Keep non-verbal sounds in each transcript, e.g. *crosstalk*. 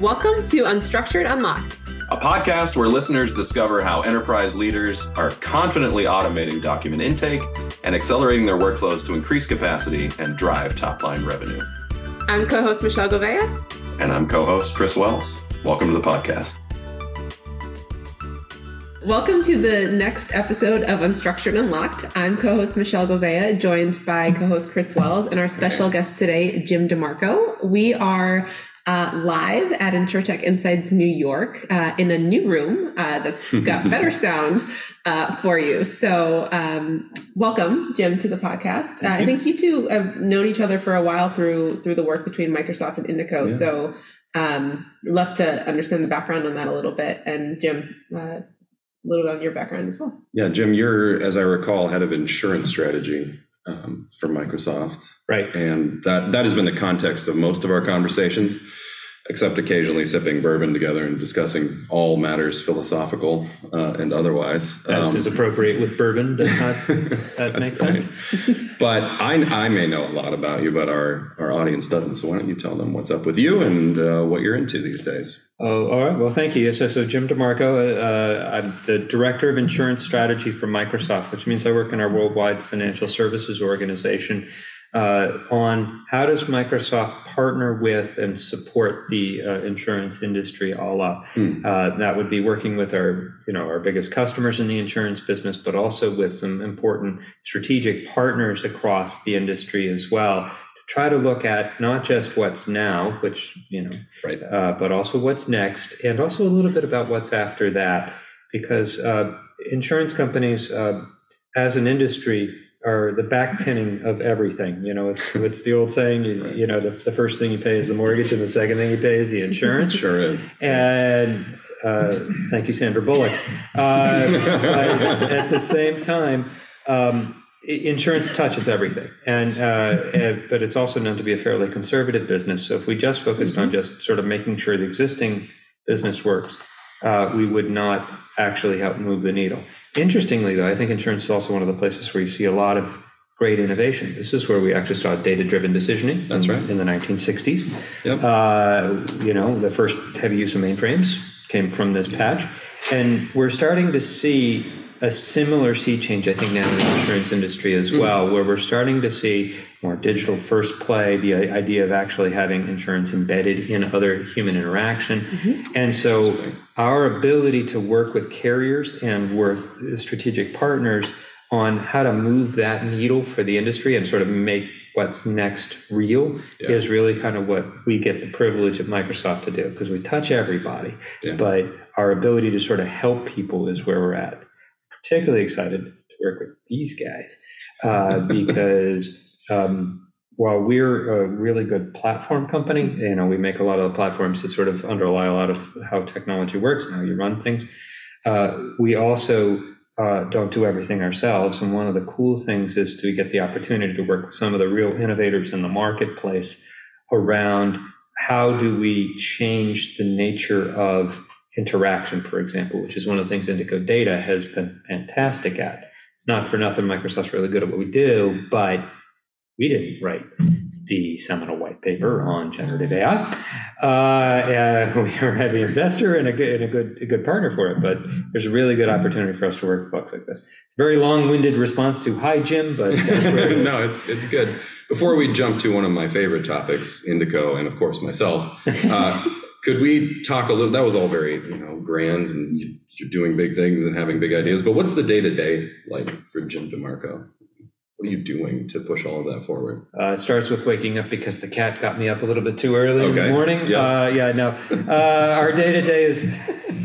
Welcome to Unstructured Unlocked, a podcast where listeners discover how enterprise leaders are confidently automating document intake and accelerating their workflows to increase capacity and drive top line revenue. I'm co host Michelle Gouveia. And I'm co host Chris Wells. Welcome to the podcast. Welcome to the next episode of Unstructured Unlocked. I'm co host Michelle Gouveia, joined by co host Chris Wells, and our special guest today, Jim DeMarco. We are uh, live at InsurTech Insights New York uh, in a new room uh, that's *laughs* got better sound uh, for you. So, um, welcome, Jim, to the podcast. Uh, I think you two have known each other for a while through through the work between Microsoft and Indico. Yeah. So, um, love to understand the background on that a little bit. And Jim, uh, a little bit on your background as well. Yeah, Jim, you're, as I recall, head of insurance strategy um, for Microsoft. Right. And that, that has been the context of most of our conversations except occasionally sipping bourbon together and discussing all matters philosophical uh, and otherwise. As um, is appropriate with bourbon. Does that, *laughs* that make sense? *laughs* but I, I may know a lot about you, but our, our audience doesn't. So why don't you tell them what's up with you and uh, what you're into these days? Oh, all right. Well, thank you. So, so Jim DeMarco, uh, I'm the director of insurance strategy for Microsoft, which means I work in our worldwide financial services organization uh, on how does Microsoft partner with and support the uh, insurance industry all up. Hmm. Uh, that would be working with our, you know, our biggest customers in the insurance business, but also with some important strategic partners across the industry as well. Try to look at not just what's now, which you know, right, uh, but also what's next, and also a little bit about what's after that, because uh, insurance companies, uh, as an industry, are the backpinning of everything. You know, it's it's the old saying. You, right. you know, the, the, first thing you pay is the mortgage, and the second thing you pay is the insurance. *laughs* sure is. And uh, thank you, Sandra Bullock. Uh, at the same time. Um, insurance touches everything and, uh, and, but it's also known to be a fairly conservative business so if we just focused mm-hmm. on just sort of making sure the existing business works uh, we would not actually help move the needle. Interestingly, though, I think insurance is also one of the places where you see a lot of great innovation. This is where we actually saw data-driven decisioning. That's in, right. In the 1960s. Yep. Uh, you know, the first heavy use of mainframes came from this patch. And we're starting to see a similar sea change, I think, now in the insurance industry as hmm. well, mm-hmm. where we're starting to see more digital first play, the idea of actually having insurance embedded in other human interaction. Mm-hmm. And so our ability to work with carriers and with strategic partners on how to move that needle for the industry and sort of make what's next real yeah. is really kind of what we get the privilege at Microsoft to do because we touch everybody. Yeah. But our ability to sort of help people is where we're at particularly excited to work with these guys uh, *laughs* because um, while we're a really good platform company, you know, we make a lot of the platforms that sort of underlie a lot of how technology works and how you run things. Uh, we also uh, don't do everything ourselves. And one of the cool things is to get the opportunity to work with some of the real innovators in the marketplace around how do we change the nature of interaction, for example, which is one of the things Indico Data has been fantastic at. Not for nothing, Microsoft's really good at what we do, but we didn't write the seminal white paper on generative AI. Uh, *laughs* we are a heavy investor and a good, and a good, a good partner for it, but there's a really good opportunity for us to work with folks like this. It's a very long-winded response to "Hi, Jim," but *laughs* no, it's it's good. Before we jump to one of my favorite topics, Indico, and of course myself. Uh, could we talk a little? That was all very, you know, grand, and you're doing big things and having big ideas. But what's the day to day like for Jim DeMarco? What are you doing to push all of that forward? Uh, it starts with waking up because the cat got me up a little bit too early okay. in the morning. Yeah, uh, yeah no. Uh, our day to day is,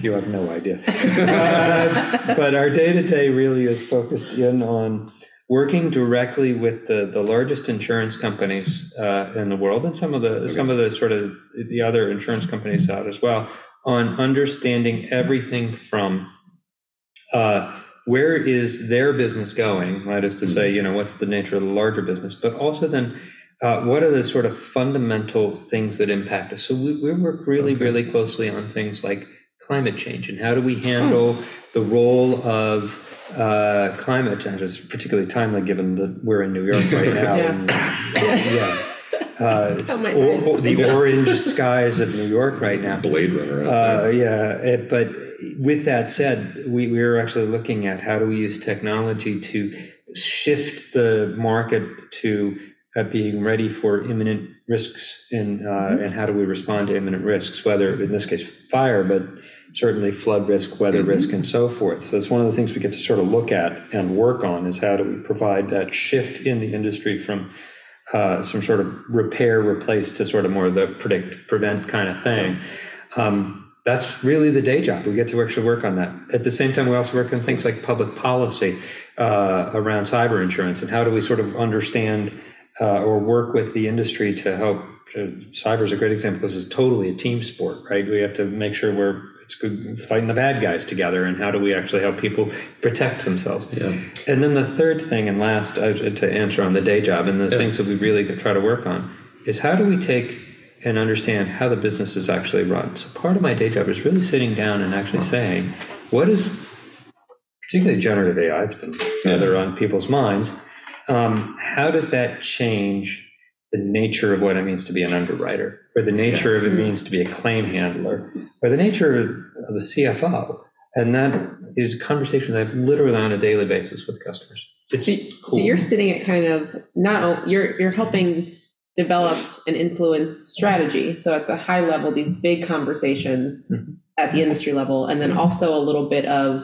you have no idea. *laughs* Uh, but our day to day really is focused in on working directly with the, the largest insurance companies uh, in the world and some of the okay. some of the sort of the other insurance companies out as well on understanding everything from uh, where is their business going, right? Is to say, mm-hmm. you know, what's the nature of the larger business, but also then uh, what are the sort of fundamental things that impact us? So we, we work really, okay. really closely on things like climate change and how do we handle oh. the role of uh, climate change is particularly timely given that we're in New York right *laughs* now. yeah. And, yeah. uh, Oh, my or- eyes. or the orange skies of New York right now. Blade Runner. Uh, yeah, it, but with that said, we, we are actually looking at how do we use technology to shift the market to uh, being ready for imminent risks and uh, and how do we respond to imminent risks, whether in this case fire, but certainly flood risk, weather risk, and so forth. So it's one of the things we get to sort of look at and work on is how do we provide that shift in the industry from uh, some sort of repair, replace to sort of more the predict, prevent kind of thing. Um, that's really the day job. We get to actually work on that. At the same time, we also work on things like public policy uh, around cyber insurance and how do we sort of understand uh, or work with the industry to help. Uh, cyber is a great example because it's totally a team sport, right? We have to make sure we're it's good fighting the bad guys together, and how do we actually help people protect themselves? Yeah. And then the third thing and last uh, to answer on the day job and the things that we really try to work on is how do we take and understand how the business is actually run. So part of my day job is really sitting down and actually saying, what is particularly generative AI? It's been rather on people's minds. Um, how does that change the nature of what it means to be an underwriter, or the nature of it means to be a claim handler, or the nature of the CFO? And that is a conversation that I have literally on a daily basis with customers. It's So, so you're sitting at kind of not you're you're helping develop and influence strategy. So at the high level, these big conversations Mhm. at the industry level, and then also a little bit of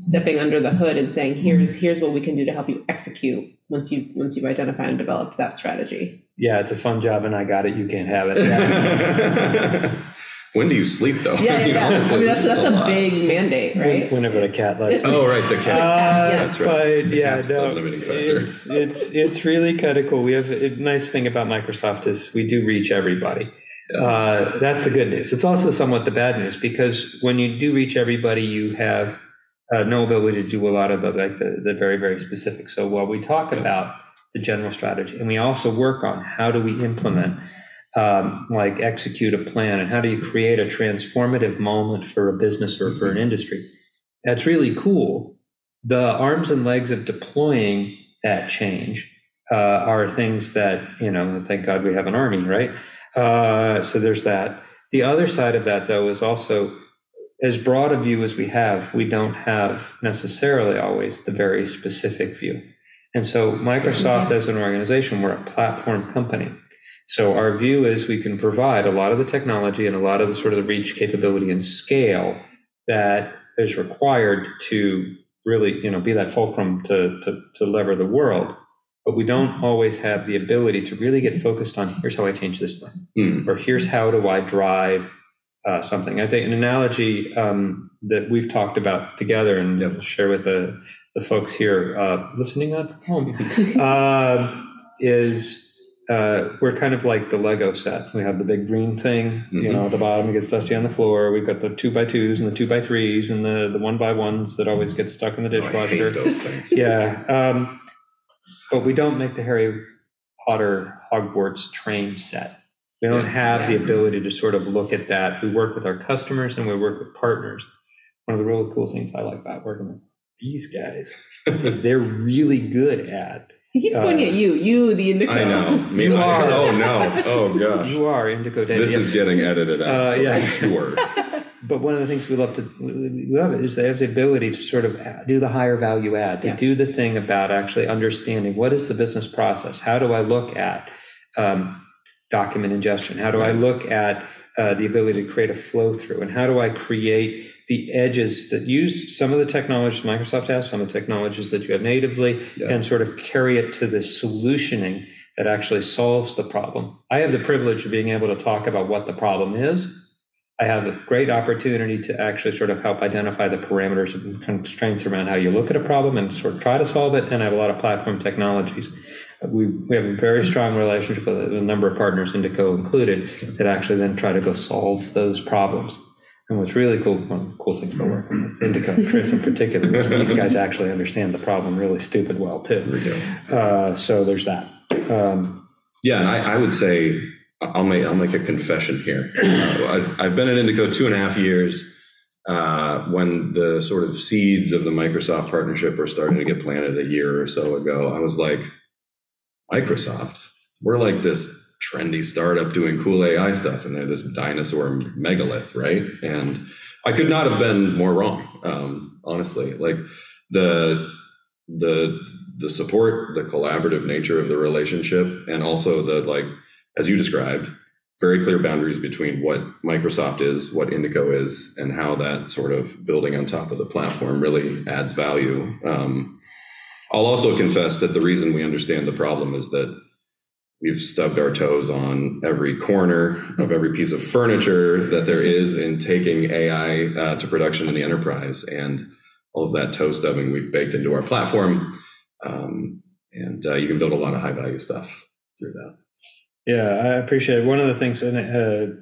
stepping under the hood and saying, "Here's here's what we can do to help you execute once you once you've identified and developed that strategy." yeah, it's a fun job, and I got it. You can't have it. *laughs* When do you sleep though? Yeah, yeah, *laughs* You know, yeah. I mean, that's that's a lot. big mandate, right? Whenever the cat lets me. Oh, right, the cat. Uh, Yes. That's right. But yeah, cat's no, it's it's it's really kind of cool. We have a nice thing about Microsoft is we do reach everybody. Uh, that's the good news. It's also somewhat the bad news because when you do reach everybody, you have uh, no ability to do a lot of the like the, the very very specific. So while we talk about the general strategy, and we also work on how do we implement, um, like execute a plan, and how do you create a transformative moment for a business or for an industry. That's really cool. The arms and legs of deploying that change uh, are things that you know. Thank God we have an army, right? Uh, so there's that. The other side of that, though, is also as broad a view as we have, we don't have necessarily always the very specific view. And so, Microsoft as an organization, we're a platform company. So, our view is we can provide a lot of the technology and a lot of the sort of the reach capability and scale that is required to really, you know, be that fulcrum to, to, to lever the world. But we don't always have the ability to really get focused on here's how I change this thing Hmm. or here's how do I drive uh, something. I think an analogy um, that we've talked about together and Yep. share with the, the folks here uh, listening at home um, *laughs* is uh, we're kind of like the Lego set. We have the big green thing, you Mhm. know, at the bottom it gets dusty on the floor. We've got the two by twos and the two by threes and the, the one by ones that always get stuck in the Oh, dishwasher. hate those things. *laughs* Yeah. Um, but we don't make the Harry Potter Hogwarts train set. We don't have the ability to sort of look at that. We work with our customers and we work with partners. One of the really cool things I like about working with these guys *laughs* is they're really good at. He's pointing Uh, at you, you, the Indico. I know. *laughs* Me, You I- are. Oh no. Oh gosh. You are Indico Data. This Yeah. is getting edited out Uh, yeah. sure. *laughs* But one of the things we love to we love it is they have the ability to sort of do the higher value add, to Yeah. do the thing about actually understanding what is the business process. How do I look at um, document ingestion? How do I look at uh, the ability to create a flow through? And how do I create the edges that use some of the technologies Microsoft has, some of the technologies that you have natively, Yeah. and sort of carry it to the solutioning that actually solves the problem. I have the privilege of being able to talk about what the problem is. I have a great opportunity to actually sort of help identify the parameters and constraints around how you look at a problem and sort of try to solve it. And I have a lot of platform technologies. We, we have a very strong relationship with a number of partners, Indico included, that actually then try to go solve those problems. And what's really cool, one cool things about working with Indico, Chris in particular, is these *laughs* guys actually understand the problem really stupid well too. We do. Uh, so there's that. Um, Yeah, and I, I would say I'll make I'll make a confession here. Uh, I've, I've been at Indico two and a half years. Uh, when the sort of seeds of the Microsoft partnership were starting to get planted a year or so ago, I was like, Microsoft, we're like this trendy startup doing cool AI stuff, and they're this dinosaur megalith, right? And I could not have been more wrong, um, honestly. Like the the the support, the collaborative nature of the relationship, and also the like, as you described, very clear boundaries between what Microsoft is, what Indico is, and how that sort of building on top of the platform really adds value. Um, I'll also confess that the reason we understand the problem is that we've stubbed our toes on every corner of every piece of furniture that there is in taking AI uh, to production in the enterprise. And all of that toe stubbing we've baked into our platform. Um, and uh, you can build a lot of high value stuff through that. Yeah, I appreciate it. One of the things, and uh,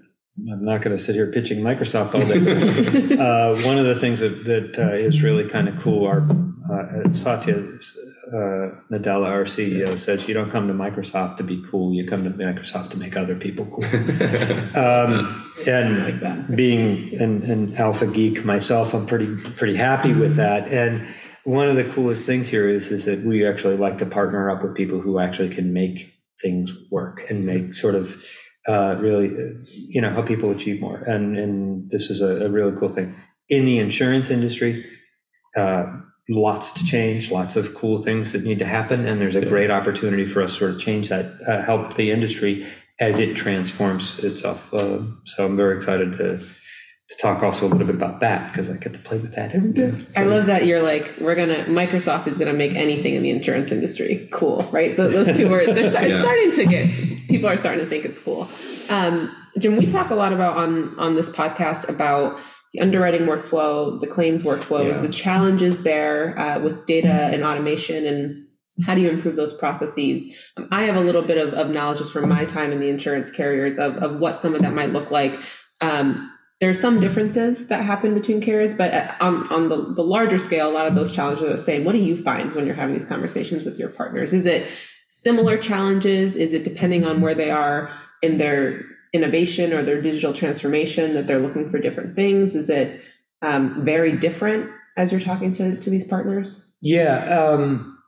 I'm not going to sit here pitching Microsoft all day. *laughs* uh, one of the things that, that uh, is really kind of cool, our uh, Satya uh, Nadella, our CEO, says you don't come to Microsoft to be cool. You come to Microsoft to make other people cool. *laughs* um, and like being an, an, alpha geek myself, I'm pretty pretty happy with that. And one of the coolest things here is is that we actually like to partner up with people who actually can make things work and make sort of uh, really, uh, you know, help people achieve more. And and this is a, a really cool thing in the insurance industry. Uh, lots to change, lots of cool things that need to happen, and there's a great opportunity for us to sort of change that, uh, help the industry as it transforms itself. Uh, so I'm very excited to to talk also a little bit about that because I get to play with that every day. So. I love that you're like, we're gonna Microsoft is gonna make anything in the insurance industry cool, right? Those two words, they're *laughs* yeah. starting to get people are starting to think it's cool. Um, Jim, we talk a lot about on on this podcast about the underwriting workflow, the claims workflows, yeah. the challenges there uh, with data and automation, and how do you improve those processes? Um, I have a little bit of, of, knowledge just from my time in the insurance carriers of, of what some of that might look like. Um, there's some differences that happen between carriers, but uh, on, on the, the larger scale, a lot of those challenges are the same. What do you find when you're having these conversations with your partners? Is it similar challenges? Is it depending on where they are in their innovation or their digital transformation that they're looking for different things? Is it um, very different as you're talking to, to these partners? Yeah. Um,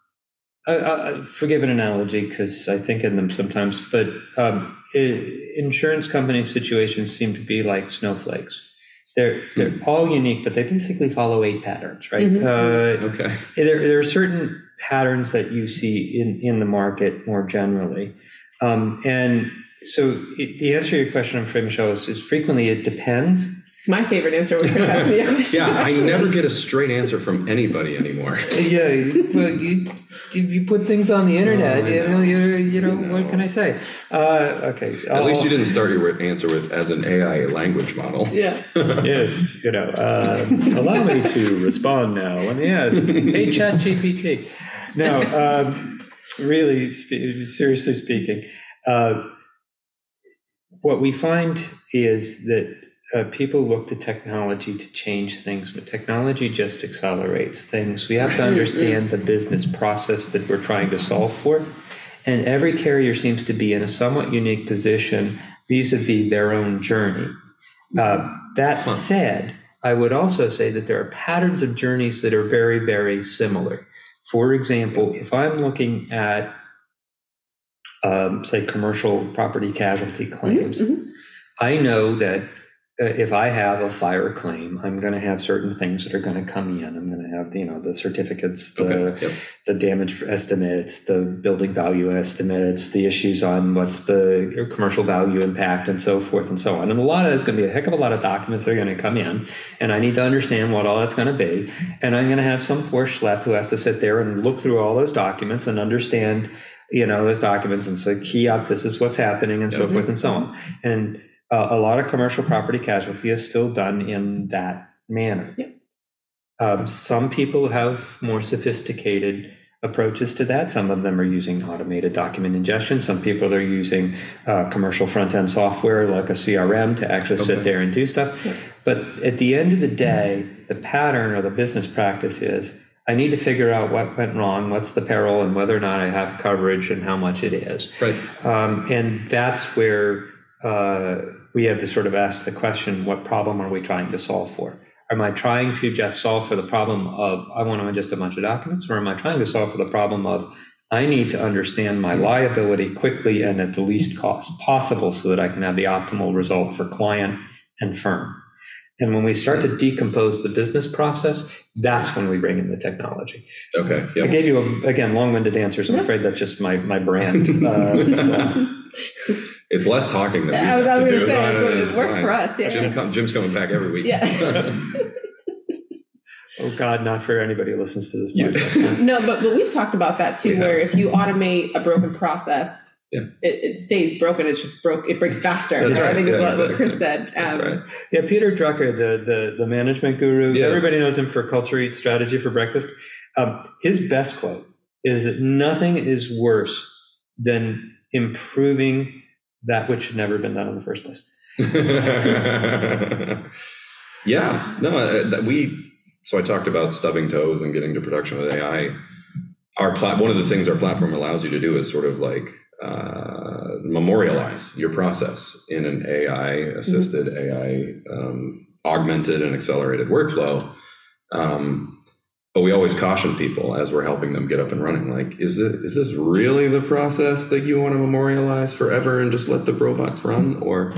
I, I, forgive an analogy because I think in them sometimes, but um, it, insurance company situations seem to be like snowflakes. They're they're mm-hmm. all unique, but they basically follow eight patterns, right? Mm-hmm. Uh, okay. There, there are certain patterns that you see in in the market more generally, um, and so the answer to your question, I'm afraid, Michelle, is, is frequently it depends. It's my favorite answer when Chris asks me a *laughs* question. yeah, actually. I never get a straight answer from anybody anymore. *laughs* yeah, you put, you, you put things on the internet. Oh, you, know, you, you know, know, what can I say? Uh, okay. At I'll, least you didn't start your answer with as an AI language model. Yeah. *laughs* yes, you know, uh, allow me to respond now. Let me ask. Hey, ChatGPT. No, um, really, seriously speaking. Uh, what we find is that uh, people look to technology to change things, but technology just accelerates things. We have to *laughs* understand the business process that we're trying to solve for. And every carrier seems to be in a somewhat unique position vis a vis their own journey. Uh, that said, I would also say that there are patterns of journeys that are very, very similar. For example, if I'm looking at um, say commercial property casualty claims. Mm-hmm. I know that uh, if I have a fire claim, I'm going to have certain things that are going to come in. I'm going to have, you know, the certificates, the okay. yep. the damage estimates, the building value estimates, the issues on what's the commercial value impact, and so forth and so on. And a lot of that's going to be a heck of a lot of documents that are going to come in, and I need to understand what all that's going to be. And I'm going to have some poor schlep who has to sit there and look through all those documents and understand you know those documents and say key up this is what's happening and so forth and so on. And uh, a lot of commercial property casualty is still done in that manner. Um, some people have more sophisticated approaches to that. Some of them are using automated document ingestion. Some people are using uh, commercial front end software like a crm to actually okay. sit there and do stuff. But at the end of the day the pattern or the business practice is I need to figure out what went wrong, what's the peril, and whether or not I have coverage and how much it is. Right. Um, and that's where uh, we have to sort of ask the question: What problem are we trying to solve for? Am I trying to just solve for the problem of I want to ingest a bunch of documents, or am I trying to solve for the problem of I need to understand my liability quickly and at the least cost possible so that I can have the optimal result for client and firm. And when we start to decompose the business process, that's when we bring in the technology. Okay. I gave you, a, again, long winded answers. I'm afraid that's just my, my brand. *laughs* Uh, so- It's less talking than we I was, I have was to going to say, so it's- it's it works fine. for us. Yeah. Jim, com- Jim's coming back every week. Yeah. *laughs* oh, God, not for anybody who listens to this Yeah. podcast. *laughs* No, but, but we've talked about that too, We have. where if you automate a broken process, Yeah. it, it stays broken. It's just broke. It breaks faster. That's I right. think is Yeah, what, what Chris exactly. said. That's Um, right. Yeah, Peter Drucker, the, the, the management guru, Yeah. everybody knows him for Culture Eat Strategy for Breakfast. Um, his best quote is that nothing is worse than improving that which had never been done in the first place. *laughs* yeah, no, uh, we. So I talked about stubbing toes and getting to production with AI. Our plat, one of the things our platform allows you to do is sort of like uh, memorialize your process in an AI assisted, AI um, augmented and accelerated workflow. Um, but we always caution people as we're helping them get up and running. Like, is this is this really the process that you want to memorialize forever and just let the robots run, or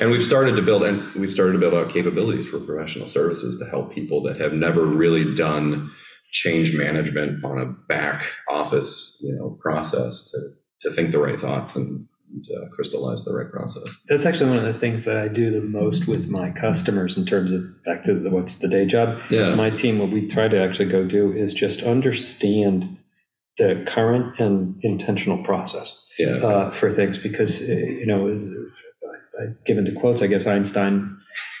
and we've started to build and we've started to build out capabilities for professional services to help people that have never really done change management on a back office you know process to to think the right thoughts and uh, crystallize the right process That's actually one of the things that I do the most with my customers in terms of back to the, what's the day job. yeah My team, what we try to actually go do is just understand the current and intentional process. yeah uh, for things because uh, you know, given to quotes, I guess Einstein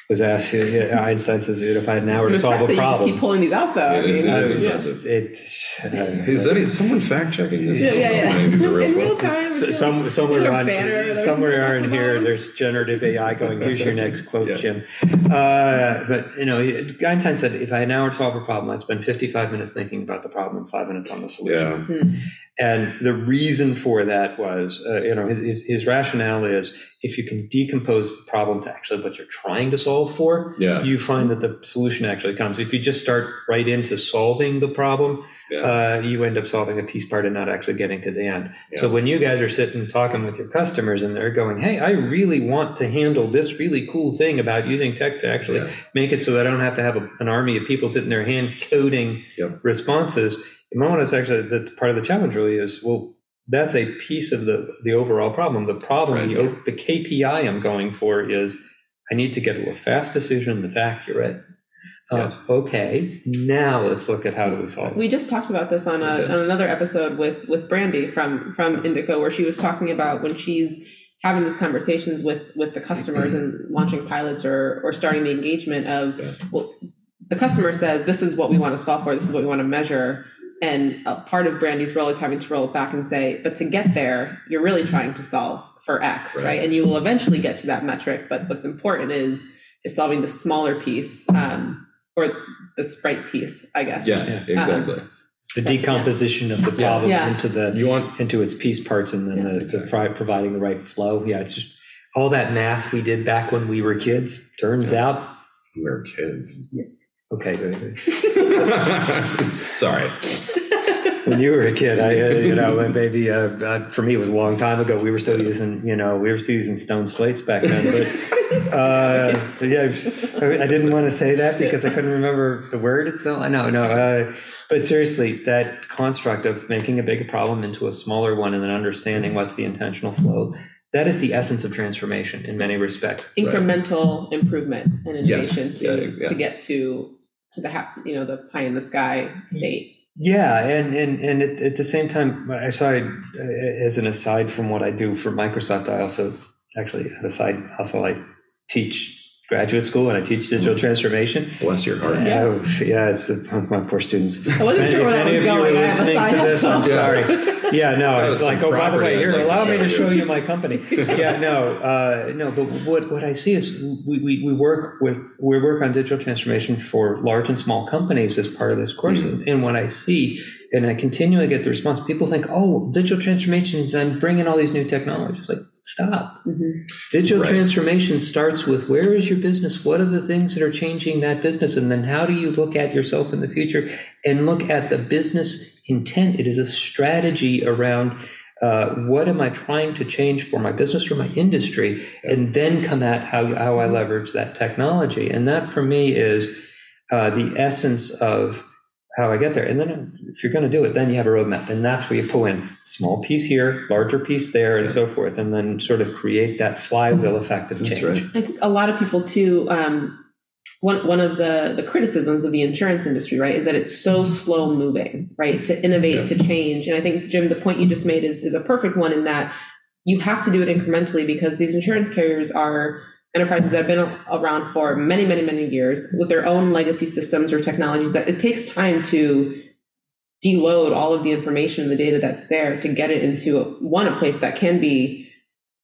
was asked. *laughs* Einstein says, "If I had an hour to solve a that you problem." keep pulling these out, though. I It is- mean, it is uh, impressive. it, uh, is that is someone fact checking this yeah, yeah, yeah. I think it's a real In real time. so, some, somewhere Is on banner that I somewhere can on press here, there's generative AI going. Here's your next *laughs* quote, Yeah. Jim. Uh, but you know, Einstein said, "If I had an hour to solve a problem, I'd spend 55 minutes thinking about the problem and five minutes on the solution." yeah Hmm. And the reason for that was, uh, you know, his, his, his rationale is if you can decompose the problem to actually what you're trying to solve for, yeah you find that the solution actually comes. If you just start right into solving the problem, yeah uh, you end up solving a piece part and not actually getting to the end. Yeah. So when you guys are sitting talking with your customers and they're going, hey, I really want to handle this really cool thing about using tech to actually make it so that I don't have to have a, an army of people sitting there hand coding Yep. responses. The moment is actually the part of the challenge really is, well, that's a piece of the, the overall problem. The problem, Right. the, the KPI I'm going for is I need to get to a fast decision that's accurate. Uh, Okay, now let's look at how do we solve it. We just talked about this on, a, We on another episode with with Brandy from from Indico, where she was talking about when she's having these conversations with with the customers and *clears throat* launching pilots or or starting the engagement of Yeah. well, the customer says this is what we want to solve for, this is what we want to measure, and a part of Brandy's role is having to roll it back and say, but to get there, you're really trying to solve for X, right? Right. And you will eventually get to that metric, but what's important is is solving the smaller piece. Um, or the sprite piece, I guess. yeah Yeah. exactly the decomposition of the problem Yeah. into the you want into its piece parts and then Yeah. the, the providing the right flow. Yeah, it's just all that math we did back when we were kids. Turns out, we're kids okay, good, good. *laughs* *laughs* sorry when you were a kid, I uh, you know maybe uh, uh, for me it was a long time ago. We were still using you know we were still using stone slates back then. But *laughs* uh, yeah, I didn't want to say that because I couldn't remember the word itself. I know, no. Uh, but seriously, that construct of making a big problem into a smaller one and then understanding what's the intentional flow. That is the essence of transformation in many respects. incremental improvement and Yes. innovation to Yeah, yeah. to get to to the you know the pie in the sky state. Yeah, and and and at, at the same time, I saw it uh, as an aside from what I do for Microsoft. I also actually aside also I teach graduate school and I teach digital transformation. bless your heart Yeah. Oh, yeah, it's uh, my poor students. I wasn't If sure where that any was of you are going. I listening to this, I'm sorry. *laughs* Yeah, no, That it's was like, oh, by the way, here, like to allow me to show show you. you my company. *laughs* yeah, no, uh, no, but what, what I see is we, we, we work with we work on digital transformation for large and small companies as part of this course, Mm. and, and what I see and I continually get the response. People think, "Oh, digital transformation is I'm bringing all these new technologies." Like, stop. Mm-hmm. Digital Right. transformation starts with where is your business? What are the things that are changing that business? And then how do you look at yourself in the future and look at the business intent? It is a strategy around uh, what am I trying to change for my business or my industry, and then come at how, how I leverage that technology. And that for me is uh, the essence of how I get there. And then if you're going to do it, then you have a roadmap. And that's where you pull in small piece here, larger piece there, and so forth. And then sort of create that flywheel effect of change. right. I think a lot of people too. Um, one one of the the criticisms of the insurance industry, right, is that it's so slow moving, right, to innovate, Yeah. to change. And I think Jim, the point you just made is is a perfect one in that you have to do it incrementally because these insurance carriers are enterprises that have been around for many, many, many years with their own legacy systems or technologies that it takes time to deload all of the information and the data that's there to get it into a, one a place that can be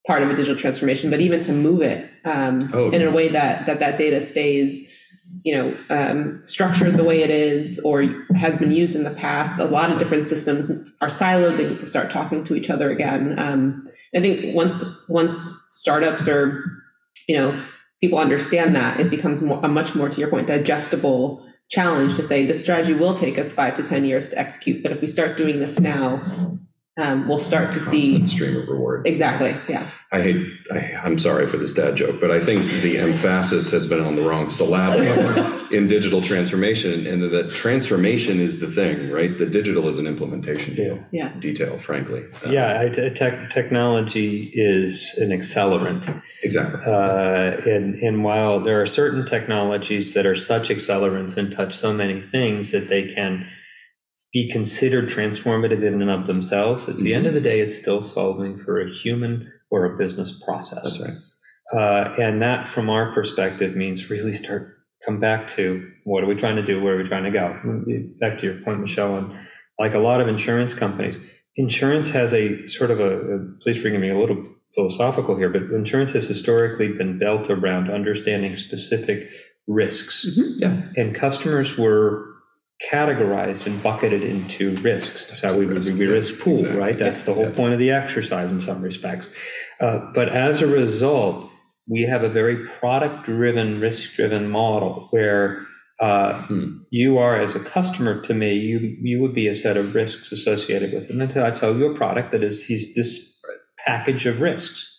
part of a digital transformation, but even to move it um, Oh. in a way that that that data stays, you know, um, structured the way it is or has been used in the past. A lot of different systems are siloed; they need to start talking to each other again. Um, I think once once startups or you know people understand that, it becomes more, a much more, to your point, digestible challenge to say this strategy will take us five to ten years to execute. But if we start doing this now, um, we'll start to see Constant stream of reward. exactly. Yeah. I hate. I, I'm sorry for this dad joke, but I think the emphasis has been on the wrong syllable *laughs* in digital transformation, and that transformation is the thing, right? The digital is an implementation deal, Yeah. detail, frankly. Uh, Yeah, I- te- tech, technology is an accelerant. exactly. Uh, and, and while there are certain technologies that are such accelerants and touch so many things that they can be considered transformative in and of themselves, at the end of the mm-hmm. day, it's still solving for a human or a business process. That's right. Uh, and that, from our perspective, means really start come back to what are we trying to do? Where are we trying to go? Mm-hmm. Back to your point, Michelle, and like a lot of insurance companies, insurance has a sort of a, a please forgive me a little philosophical here, but insurance has historically been built around understanding specific risks, mm-hmm. Yeah. and customers were categorized and bucketed into risks. That's how we would Risk, risk pool, exactly. right? That's the whole Yeah. point of the exercise in some respects. Uh, but as a result, we have a very product driven, risk driven model where uh, Hmm. you are, as a customer to me, you you would be a set of risks associated with it. And until I tell you a product that is he's this package of risks.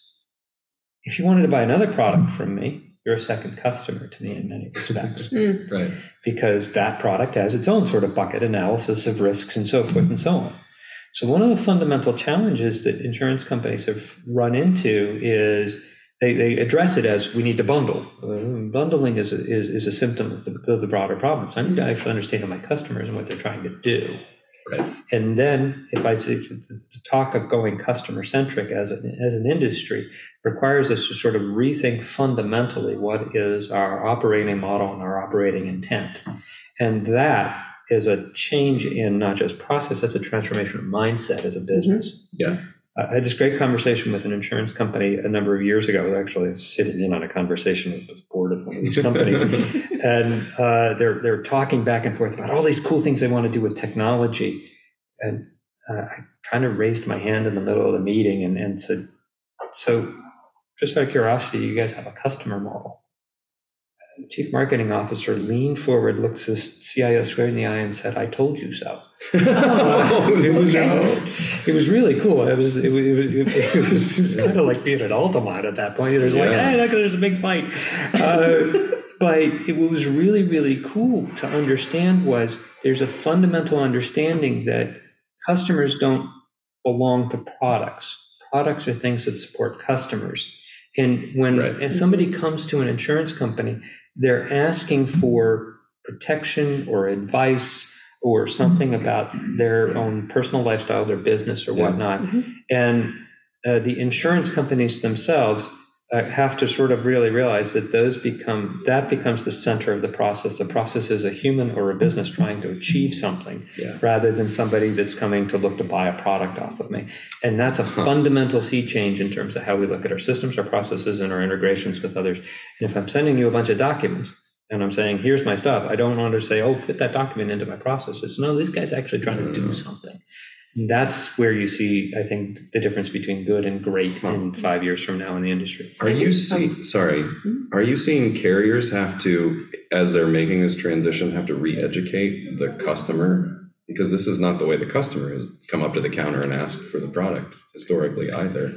If you wanted to buy another product from me, you're a second customer to me in many respects *laughs* Right. because that product has its own sort of bucket analysis of risks and so forth and so on. So, one of the fundamental challenges that insurance companies have run into is they, they address it as we need to bundle. Uh, bundling is a, is, is a symptom of the, of the broader problem. So, I need to actually understand my customers and what they're trying to do. Right. And then, if I say the talk of going customer centric as an, as an industry requires us to sort of rethink fundamentally what is our operating model and our operating intent. And that is a change in not just process, that's a transformation of mindset as a business. Yeah. I had this great conversation with an insurance company a number of years ago. I was actually sitting in on a conversation with the board of one of these *laughs* companies, and uh, they're they're talking back and forth about all these cool things they want to do with technology. And uh, I kind of raised my hand in the middle of the meeting and, and said, "So, just out of curiosity, you guys have a customer model?" The chief marketing officer leaned forward, looked his CIO square in the eye, and said, "I told you so." *laughs* it was uh, it was really cool. It was it was, it was, it was, *laughs* it was kind of like being at Altamont at that point. It was like, hey, look, there's a big fight. Uh, but it was really really cool to understand was there's a fundamental understanding that customers don't belong to products. Products are things that support customers. And when Right. somebody comes to an insurance company, they're asking for protection or advice or something about their own personal lifestyle, their business, or Yeah. whatnot. Mhm. And uh, the insurance companies themselves uh, have to sort of really realize that those become that becomes the center of the process. The process is a human or a business trying to achieve something Yeah. rather than somebody that's coming to look to buy a product off of me. And that's a Huh. fundamental sea change in terms of how we look at our systems, our processes, and our integrations with others. And if I'm sending you a bunch of documents, and I'm saying, here's my stuff. I don't want to say, oh, fit that document into my processes. No, this guy's actually trying to do Mm. something. And that's where you see, I think, the difference between good and great in five years from now in the industry. Are you see, sorry? Are you seeing carriers have to, as they're making this transition, have to re-educate the customer? Because this is not the way the customer has come up to the counter and asked for the product historically either.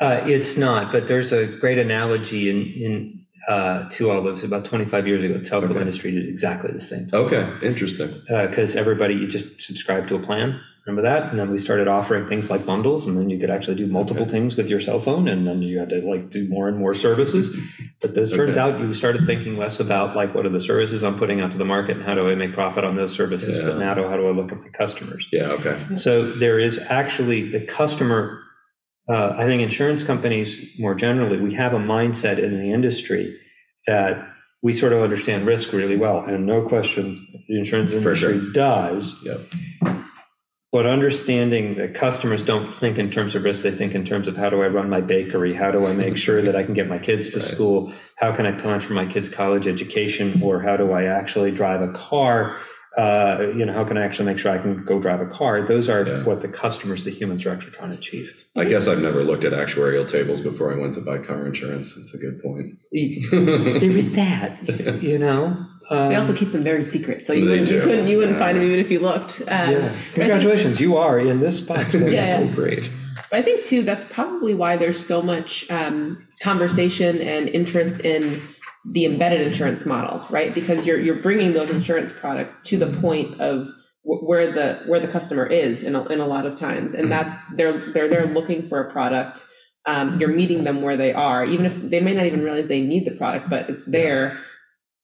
Uh, it's not, but there's a great analogy in, in uh, to all this. About 25 years ago, the telco Okay. industry did exactly the same. Okay, interesting. because everybody you just subscribed to a plan. Remember that? And then we started offering things like bundles, and then you could actually do multiple Okay. things with your cell phone, and then you had to like do more and more services. But this turns out you started thinking less about like what are the services I'm putting out to the market, and how do I make profit on those services, but now how do I look at my customers? Yeah, okay. So there is actually the customer. Uh, I think insurance companies more generally, we have a mindset in the industry that we sort of understand risk really well, and no question, the insurance industry sure. does. Yep. But understanding that customers don't think in terms of risk, they think in terms of how do I run my bakery? How do I make *laughs* sure that I can get my kids to Right. school? How can I plan for my kids' college education? Or how do I actually drive a car? Uh, you know, how can I actually make sure I can go drive a car? Those are Yeah. what the customers, the humans, are actually trying to achieve. I guess I've never looked at actuarial tables before I went to buy car insurance. That's a good point. There is that, *laughs* you know. Um, We also keep them very secret, so you wouldn't, you couldn't you wouldn't Yeah. find them even if you looked. Um, yeah. Congratulations, you are in this spot. So Yeah, yeah. Great. But I think too that's probably why there's so much um, conversation and interest in the embedded insurance model, right? Because you're you're bringing those insurance products to the point of wh- where the where the customer is in a, in a lot of times, and that's they're they're they're looking for a product. Um, you're meeting them where they are, even if they may not even realize they need the product, but it's there.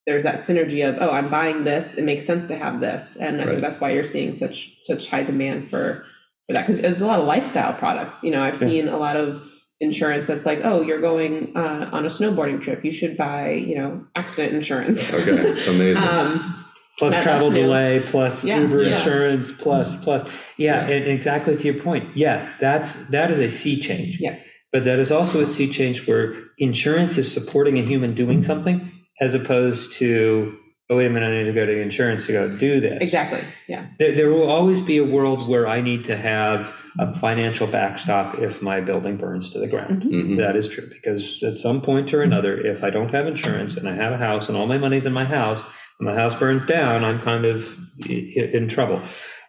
There's that synergy of oh, I'm buying this. It makes sense to have this, and I Right. think that's why you're seeing such such high demand for for that because it's a lot of lifestyle products. You know, I've Yeah. seen a lot of insurance that's like, oh, you're going uh, on a snowboarding trip, you should buy, you know, accident insurance. Okay, it's *laughs* amazing. um, plus That- travel delay, plus Yeah, Uber yeah. insurance, plus plus yeah, Yeah. and exactly to your point. Yeah, that's that is a sea change. Yeah. But that is also a sea change where insurance is supporting a human doing something as opposed to oh wait a minute, I need to go to insurance to go do this. exactly. Yeah. There, there will always be a world where I need to have a financial backstop if my building burns to the ground. Mhm. That is true because at some point or another, if I don't have insurance and I have a house and all my money's in my house, and my house burns down, I'm kind of in trouble.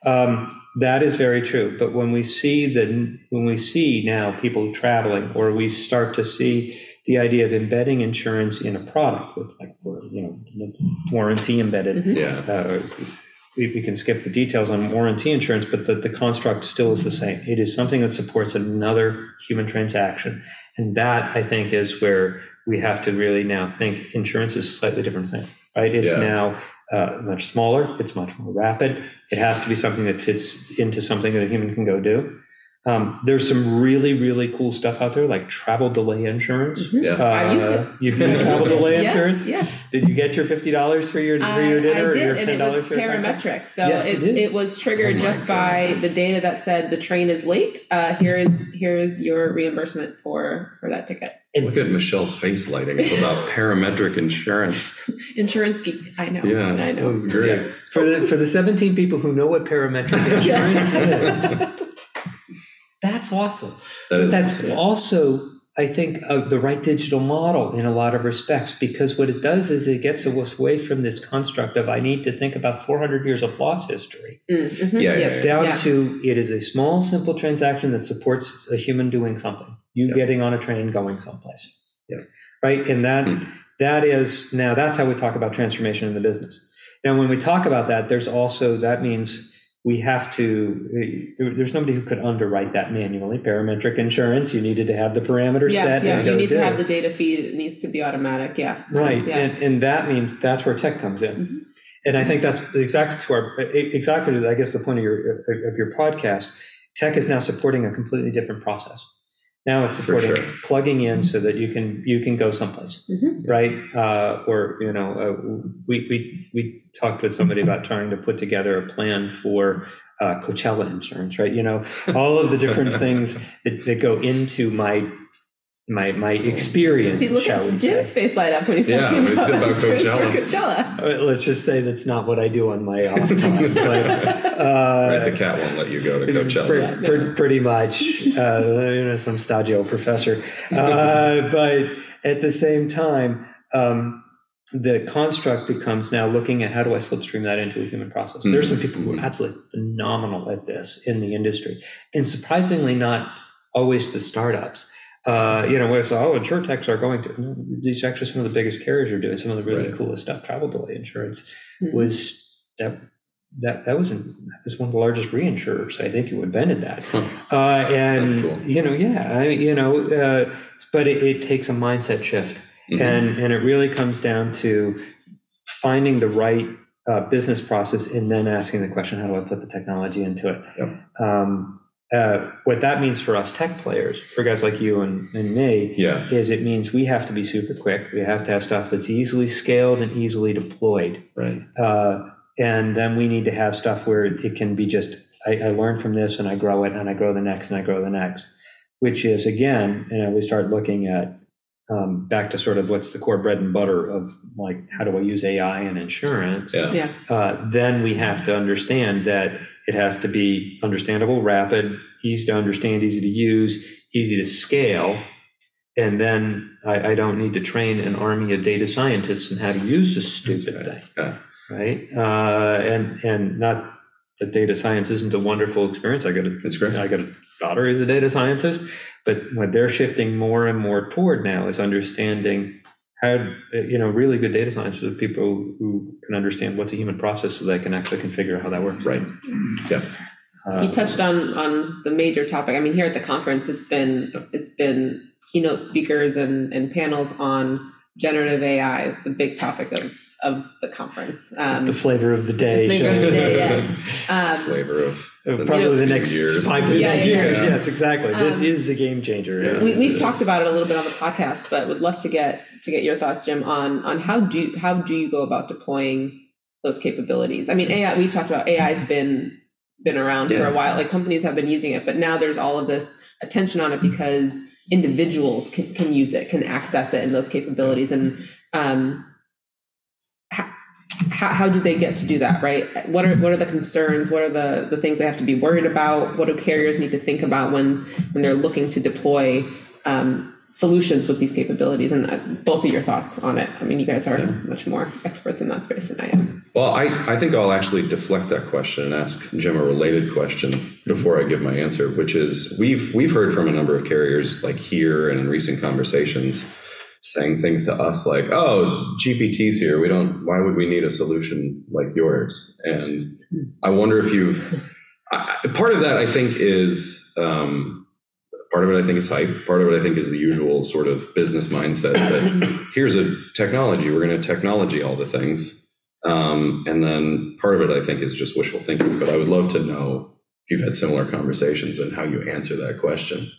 Um, that is very true. But when we see that, when we see now people traveling, or we start to see the idea of embedding insurance in a product with like you know the warranty embedded, Mhm. yeah. uh, we, we can skip the details on warranty insurance, but the, the construct still is the same. It is something that supports another human transaction. And that, I think, is where we have to really now think insurance is a slightly different thing, right? It's Yeah. now uh, much smaller, it's much more rapid. It has to be something that fits into something that a human can go do. Um, there's some really, really cool stuff out there, like travel delay insurance. Mhm. Yeah. I've used it. Uh, You've used travel delay *laughs* yes, insurance? Yes. Did you get your fifty dollars for your for your dinner I or did, your and ten it was dollars for your parametric. So Yes, it, it is. it was triggered Oh my just by the data that said the train is late. Uh, here is here is your reimbursement for for that ticket. Look at Michelle's face lighting. It's about *laughs* parametric insurance. Insurance geek. I know. Yeah, I that know. was great. for the for the 17 people who know what parametric *laughs* insurance is that's awesome That but that's awesome. also i think uh, the right digital model in a lot of respects because what it does is it gets us away from this construct of i need to think about 400 years of loss history Mm, mhm, Yeah, yeah, yes, down yeah. to it is a small simple transaction that supports a human doing something you Yeah. getting on a train going someplace Yeah. right and that Hmm. that is now that's how we talk about transformation in the business now when we talk about that there's also that means we have to there's nobody who could underwrite that manually parametric insurance you needed to have the parameters yeah, set yeah. You need to have the data feed. It needs to be automatic. Yeah. Right, Yeah. and, and that means that's where tech comes in, Mhm. and I think that's exactly to our exactly to, I guess the point of your of your podcast. Tech is now supporting a completely different process. Now it's supporting sure. plugging in so that you can you can go someplace, Mhm. right? Uh, or you know, uh, we we we talked with somebody about trying to put together a plan for. Uh, Coachella insurance, right? You know, all of the different *laughs* things that, that go into my my my experience. See, look shall we at say. Jim's face light up when he's Yeah, talking about, about Coachella. *laughs* Coachella. Uh, Let's just say that's not what I do on my off time. *laughs* but, uh, Right, the cat won't let you go to Coachella. Pre- pre- pretty much, uh, you know, some stagio professor. Uh, *laughs* but at the same time, um, the construct becomes now looking at how do I slipstream that into a human process. There's some people who are absolutely phenomenal at this in the industry, and surprisingly, not always the startups. Uh, you know, where it's oh, insurtechs are going to. No, these are actually some of the biggest carriers are doing some of the really Right. coolest stuff. Travel delay insurance Mhm. was that that that was in, that was one of the largest reinsurers I think who invented that. Huh. Uh, and That's cool. you know, yeah, I, you know, uh, but it, it takes a mindset shift, Mhm. and and it really comes down to finding the right uh, business process and then asking the question, how do I put the technology into it? Yep. Um, uh, what that means for us tech players, for guys like you and, and me, yeah, is it means we have to be super quick. We have to have stuff that's easily scaled and easily deployed. right. Uh, and then we need to have stuff where it can be just I, I learn from this and I grow it and I grow the next and I grow the next, which is again, you know, we start looking at um, back to sort of what's the core bread and butter of like how do I use AI in insurance? Yeah. Yeah. Uh, then we have to understand that it has to be understandable, rapid, easy to understand, easy to use, easy to scale. And then I, I don't need to train an army of data scientists in how to use this stupid right. thing right? Uh, and and not that data science isn't a wonderful experience. I got a, It's great. I got a daughter who's a data scientist, but what they're shifting more and more toward now is understanding how you know really good data scientists are people who can understand what's a human process, so they can actually configure how that works. Right. Yeah. Uh, you touched on on the major topic. I mean, here at the conference, it's been it's been keynote speakers and, and panels on generative AI. It's the big topic of of the conference. Um, the flavor of the day. flavor of the day, yes. *laughs* Um, Flavor of Uh, the Probably next the next years. five to Yeah, ten yeah, years. yeah. Yes, exactly. this Um, is a game changer. Yeah. we, we've talked about it a little bit on the podcast, but would love to get to get your thoughts, Jim, on on how do how do you go about deploying those capabilities? I mean, AI. We've talked about AI has been been around for a while. Like companies have been using it, but now there's all of this attention on it because individuals can, can use it, can access it, and those capabilities. And um, how, how, do they get to do that? Right? What are what are the concerns? What are the the things they have to be worried about? What do carriers need to think about when when they're looking to deploy um, solutions with these capabilities? And uh, both of your thoughts on it. I mean, you guys are much more experts in that space than I am. Well, I, I think I'll actually deflect that question and ask Jim a related question before I give my answer, which is we've we've heard from a number of carriers like here and in recent conversations saying things to us like, "Oh, GPT's here. We don't. Why would we need a solution like yours?" And I wonder if you've I, part of that. I think is um, part of it. I think is hype. Part of it. I think is the usual sort of business mindset that *coughs* here's a technology. We're going to technology all the things. Um, and then part of it, I think, is just wishful thinking. But I would love to know if you've had similar conversations and how you answer that question.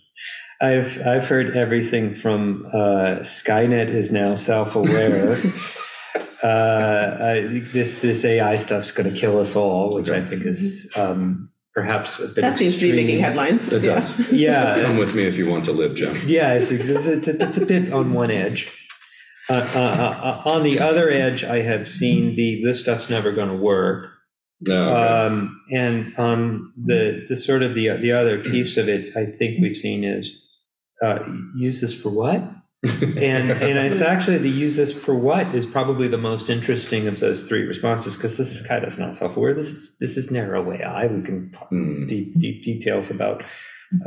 I've I've heard everything from uh, Skynet is now self-aware. *laughs* uh, I, this this AI stuff's going to kill us all, which I think is um, perhaps a bit. That seems to be making headlines. It does. *laughs* Yeah, Come with me if you want to live, Jim. yeah, it's, it's, it's, it's a bit on one edge. Uh, uh, uh, on the other edge, I have seen the this stuff's never going to work. No, okay. Um, and on the the sort of the the other piece of it, I think we've seen is uh, use this for what? and and it's actually the use this for what is probably the most interesting of those three responses because this is kind of not self-aware. This is this is narrow AI. We can talk Hmm. deep deep details about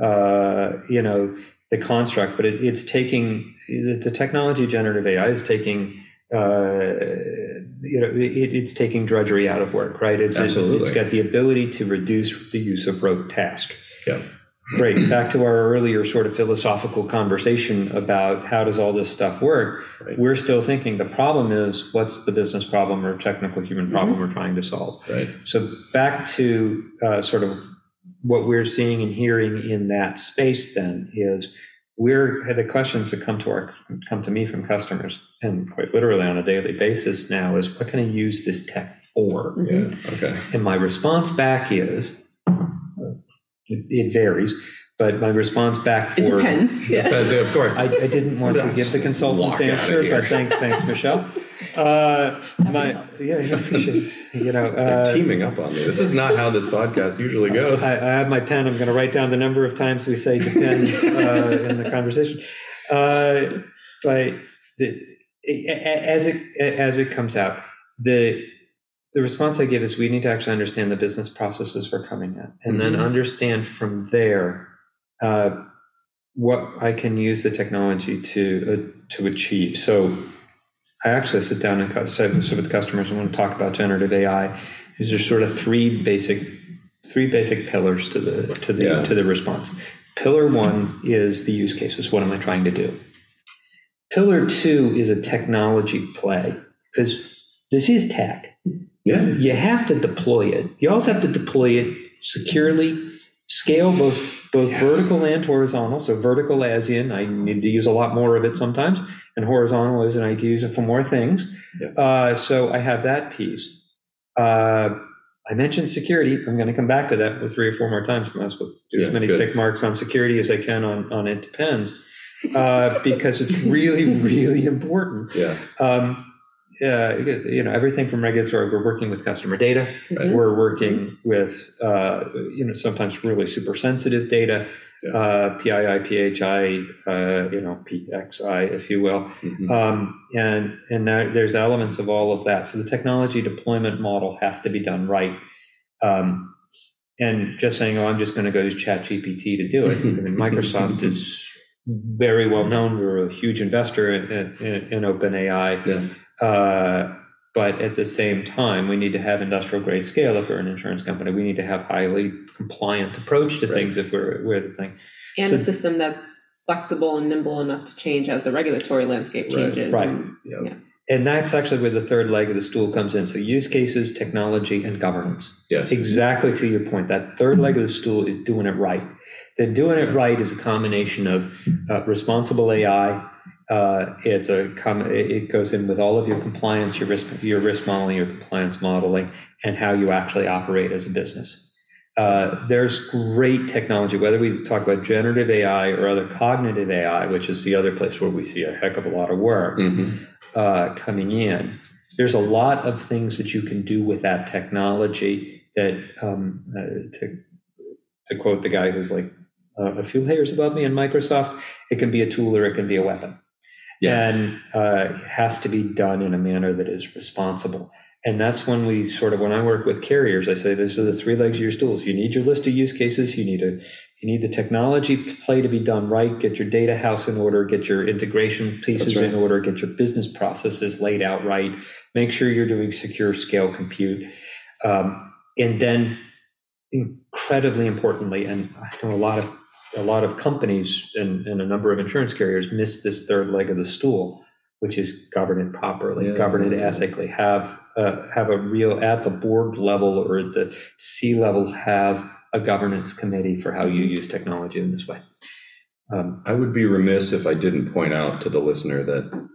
uh, you know the construct, but it, it's taking the, the technology generative AI is taking. Uh, you know, it, it's taking drudgery out of work, right? It's, it's it's got the ability to reduce the use of rote task. Yeah. Great. Back to our earlier sort of philosophical conversation about how does all this stuff work. Right. We're still thinking the problem is what's the business problem or technical human problem we're trying to solve. Right. So back to uh, sort of what we're seeing and hearing in that space then is we're the questions that come to our come to me from customers and quite literally on a daily basis now is what can I use this tech for? Mhm. Yeah. Okay. And my response back is, it, it varies, but my response back for It *laughs* depends. Yeah. That's it, of course. I, I didn't want to give the consultant's answer, here. but thank, thanks, Michelle. *laughs* Uh, my yeah, I appreciate you know. They're Uh, teaming up on me. This is not how this podcast usually goes. I, I have my pen. I'm going to write down the number of times we say depends uh, in the conversation. Uh, but the, a- a- as it as it comes out, the the response I give is we need to actually understand the business processes we're coming at, and then Mhm. understand from there uh, what I can use the technology to uh, to achieve. So. I actually sit down and sit sit with customers and want to talk about generative AI. Is there sort of three basic three basic pillars to the to the Yeah. to the response. Pillar one is the use cases. What am I trying to do? Pillar two is a technology play because this is tech. Yeah. You have to deploy it. You also have to deploy it securely, scale both both Yeah. vertical and horizontal. So vertical as in I need to use a lot more of it sometimes, and horizontal as in I can use it for more things. Yeah. Uh, so I have that piece. Uh, I mentioned security. I'm going to come back to that with three or four more times. I must do as many good. tick marks on security as I can on on it depends, uh, because it's really *laughs* really important. Yeah. Um, uh, you know, everything from regulatory, we're working with customer data. Right. We're working with, uh, you know, sometimes really super sensitive data, Yeah. uh, PII, PHI, uh, you know, PXI, if you will. Mhm. Um, and and there, there's elements of all of that. So the technology deployment model has to be done right. Um, and just saying, oh, I'm just going to go use ChatGPT to do it. I mean, Microsoft *laughs* is very well known. We're a huge investor in, in, in OpenAI. Yeah. Uh, but at the same time, we need to have industrial grade scale if we're an insurance company. We need to have highly compliant approach to Right. things if we're, we're the thing. and So- a system that's flexible and nimble enough to change as the regulatory landscape changes. right. And, Yeah. yeah. And that's actually where the third leg of the stool comes in. So use cases, technology, and governance. Yes. Exactly to your point. That third leg of the stool is doing it right. Then doing it right is a combination of uh, responsible AI. Uh, it's a it goes in with all of your compliance, your risk, your risk modeling, your compliance modeling, and how you actually operate as a business. Uh, there's great technology, whether we talk about generative AI or other cognitive AI, which is the other place where we see a heck of a lot of work Mhm. uh, coming in. There's a lot of things that you can do with that technology that, um, uh, to, to quote the guy who's like uh, a few layers above me in Microsoft, it can be a tool or it can be a weapon. Yeah. And uh, has to be done in a manner that is responsible. And that's when we sort of, when I work with carriers, I say those are the three legs of your stools. You need your list of use cases. You need a, you need the technology play to be done right. Get your data house in order. Get your integration pieces right. in order. Get your business processes laid out right. Make sure you're doing secure scale compute. Um, and then, incredibly importantly, and I know a lot of a lot of companies and, and a number of insurance carriers miss this third leg of the stool, which is govern it properly, Yeah. govern it ethically, have uh, have a real at the board level or at the C level have a governance committee for how you use technology in this way. Um, I would be remiss if I didn't point out to the listener that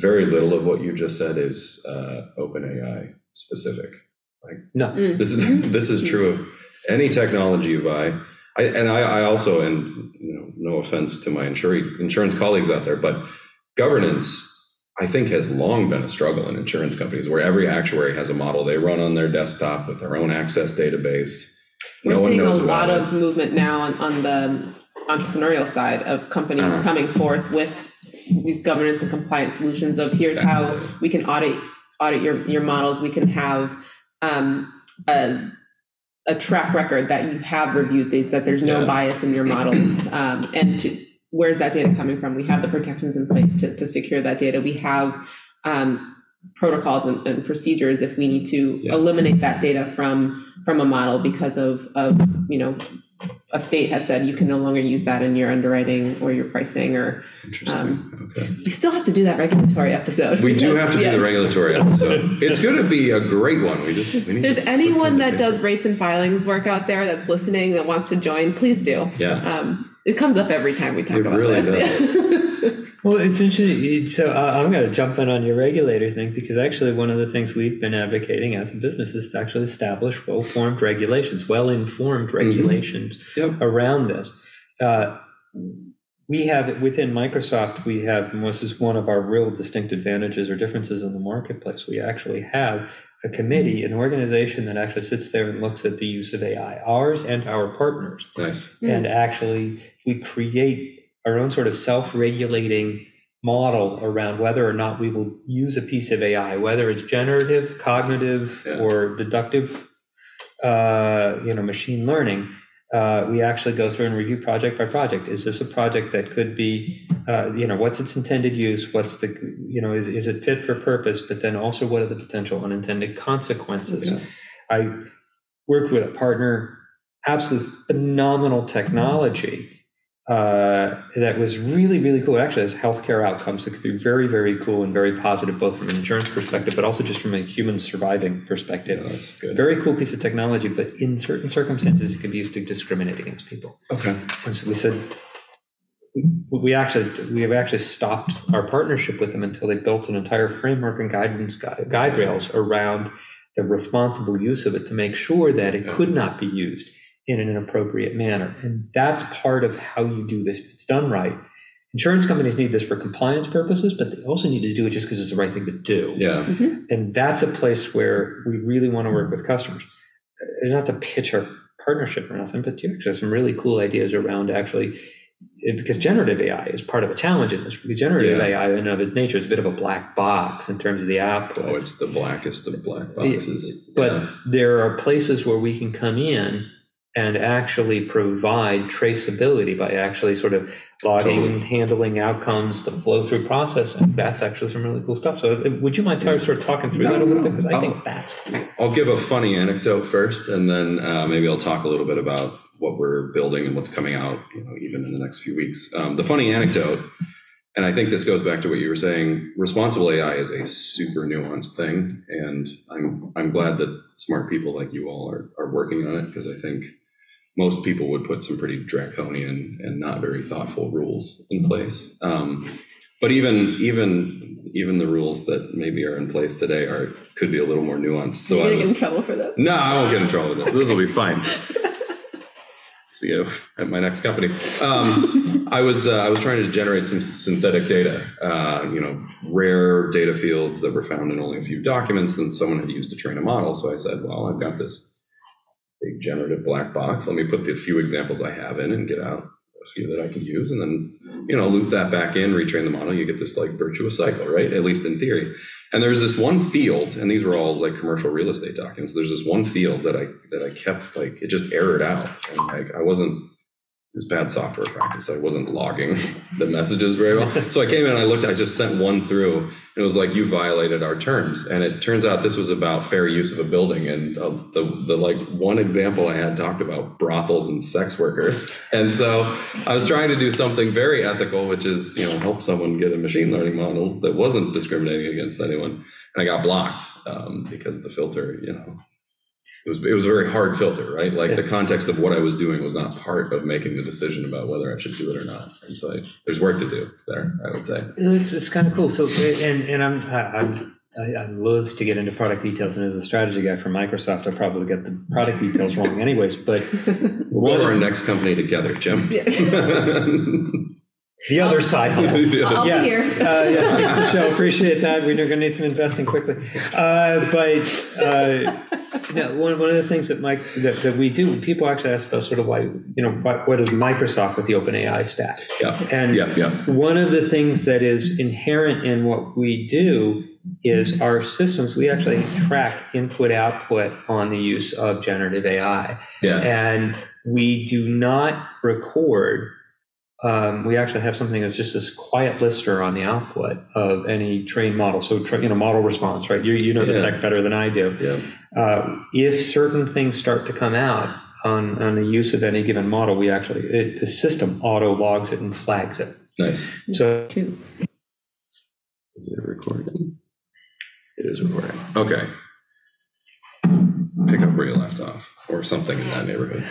very little of what you just said is uh, OpenAI specific. no, Mm. This is *laughs* this is true of any technology you buy. I, and I, I also, and you know, no offense to my insurance insurance colleagues out there, but governance, I think, has long been a struggle in insurance companies, where every actuary has a model they run on their desktop with their own access database. We're no one seeing a lot about of movement now on, on the entrepreneurial side of companies Uh-huh. coming forth with these governance and compliance solutions of here's how Absolutely. we can audit audit your, your models. We can have um, a, a track record that you have reviewed these, that there's no Yeah. bias in your models. Um, and to, where's that data coming from? We have the protections in place to, to secure that data. We have um, protocols and, and procedures if we need to Yeah. eliminate that data from from a model because of of you know a state has said you can no longer use that in your underwriting or your pricing or Interesting. Um, okay. we still have to do that regulatory episode We do have to do yes. the regulatory episode. It's going to be a great one. We just we there's anyone that does rates and filings work out there that's listening that wants to join, please do. Yeah. Um, it comes up every time we talk It about really this. does. Yes. *laughs* Well, it's interesting. So uh, I'm going to jump in on your regulator thing because actually one of the things we've been advocating as a business is to actually establish well-formed regulations, well-informed regulations Yep. around this. uh, we have within Microsoft, we have, and this is one of our real distinct advantages or differences in the marketplace. We actually have a committee, an organization that actually sits there and looks at the use of AI, ours and our partners. Nice. Mm. And actually, we create our own sort of self regulating model around whether or not we will use a piece of AI, whether it's generative, cognitive, Yeah. or deductive, uh, you know, machine learning. Uh, we actually go through and review project by project. Is this a project that could be, uh, you know, what's its intended use? What's the, you know, is, is it fit for purpose? But then also, what are the potential unintended consequences? Yeah. I worked with a partner, absolute phenomenal technology uh, that was really, really cool. It actually has healthcare outcomes that could be very, very cool and very positive, both from an insurance perspective, but also just from a human surviving perspective. that's good. Very cool piece of technology, but in certain circumstances, it can be used to discriminate against people. Okay. And so we said, we actually we have actually stopped our partnership with them until they built an entire framework and guidance guide, guide rails around the responsible use of it to make sure that it could not be used in an appropriate manner. And that's part of how you do this. If it's done right, insurance companies need this for compliance purposes, but they also need to do it just because it's the right thing to do. Yeah. And that's a place where we really want to work with customers. Uh, Not to pitch our partnership or nothing, but you actually have some really cool ideas around actually, because generative AI is part of a challenge in this. Generative Yeah. AI, in and of its nature, is a bit of a black box in terms of the app. Oh, it's the blackest of black boxes. But Yeah. there are places where we can come in and actually provide traceability by actually sort of logging, Totally. handling outcomes, the flow through process. And that's actually some really cool stuff. So, uh, would you mind sort of talking through No, that a little no. bit? Because I Oh. think that's cool. I'll give a funny anecdote first, and then uh, maybe I'll talk a little bit about what we're building and what's coming out, you know, even in the next few weeks. Um, the funny anecdote, and I think this goes back to what you were saying. Responsible AI is a super nuanced thing, and I'm I'm glad that smart people like you all are are working on it because I think most people would put some pretty draconian and not very thoughtful rules in place. Um, but even even even the rules that maybe are in place today are could be a little more nuanced. So You're I gonna was, get in trouble for this. no, I won't get in trouble with this. This will be fine. *laughs* See you at my next company. Um, I was uh, I was trying to generate some synthetic data, uh, you know, rare data fields that were found in only a few documents that someone had used to train a model. So I said, well, I've got this big generative black box. Let me put the few examples I have in and get out a few that I can use, and then you know loop that back in, retrain the model. You get this like virtuous cycle, right? At least in theory. And there's this one field, and these were all like commercial real estate documents. There's this one field that I that I kept like it just errored out, and like I wasn't. It was bad software practice. I wasn't logging *laughs* the messages very well. So I came in and I looked. I just sent one through, and it was like you violated our terms. And it turns out this was about fair use of a building. And uh, the the like one example I had talked about brothels and sex workers. *laughs* And so I was trying to do something very ethical, which is you know help someone get a machine learning model that wasn't discriminating against anyone. And I got blocked um, because the filter, you know, it was it was a very hard filter, right? Like the context of what I was doing was not part of making the decision about whether I should do it or not. And so I, there's work to do there, I would say. It's, it's kind of cool. So, and and I'm I- I'm I- I'm loath to get into product details, and as a strategy guy for Microsoft, I'll probably get the product details wrong, anyways. But *laughs* We'll to our next company together, Jim. *laughs* *laughs* the other side hustle. *laughs* Yeah. here. Uh, yeah, thanks, Michelle. Appreciate that. We're going to need some investing quickly. Uh, but uh, one, one of the things that Mike that, that we do, people actually ask about sort of why you know what, what is Microsoft with the OpenAI stack? yeah. And Yeah, yeah. one of the things that is inherent in what we do is our systems, we actually track input output on the use of generative AI. Yeah. And we do not record. Um, we actually have something that's just this quiet lister on the output of any trained model. So, tra- you know, model response, right? You, you know the Yeah. tech better than I do. Yeah. Uh, if certain things start to come out on, on the use of any given model, we actually, it, the system auto logs it and flags it. Nice. So Two. Is it recording? It is recording. Okay. Pick up where you left off, or something in that neighborhood.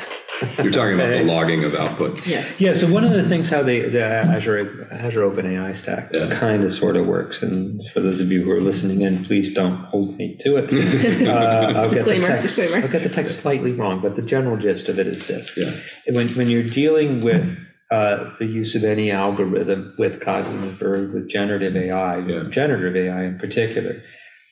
You're talking about the logging of outputs. Yes. Yeah, so one of the things how they, the Azure Azure OpenAI stack Yeah. kind of sort of works, and for those of you who are listening in, please don't hold me to it. *laughs* Uh, I'll get the text. disclaimer. I'll get the text slightly wrong, but the general gist of it is this: Yeah. when when you're dealing with uh, the use of any algorithm with cognitive or with generative AI, Yeah. generative AI in particular.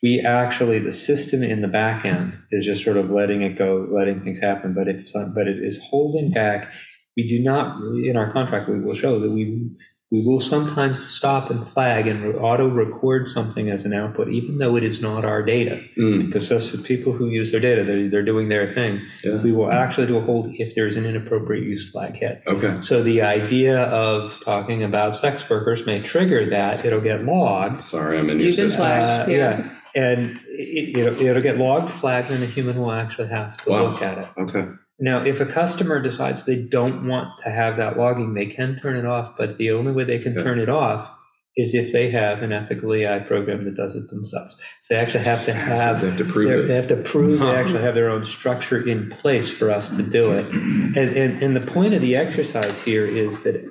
We actually, the system in the back end is just sort of letting it go, letting things happen, but it's, but it is holding back. We do not, in our contract, we will show that we, we will sometimes stop and flag and auto record something as an output, even though it is not our data. Mm, Because those people who use their data, they're, they're doing their thing. yeah. We will actually do a hold if there's an inappropriate use flag hit. Okay. So the idea of talking about sex workers may trigger that. It'll get logged. Sorry, I'm in your You've been system. flagged. Uh, yeah. And it, it'll, it'll get logged, flagged, and a human will actually have to Wow. look at it. Okay. Now, if a customer decides they don't want to have that logging, they can turn it off, but the only way they can Okay. turn it off is if they have an ethical AI program that does it themselves. So they actually have to have They have to prove They have to prove they *laughs* actually have their own structure in place for us to do it. *clears throat* And, and, and the point of the exercise here is that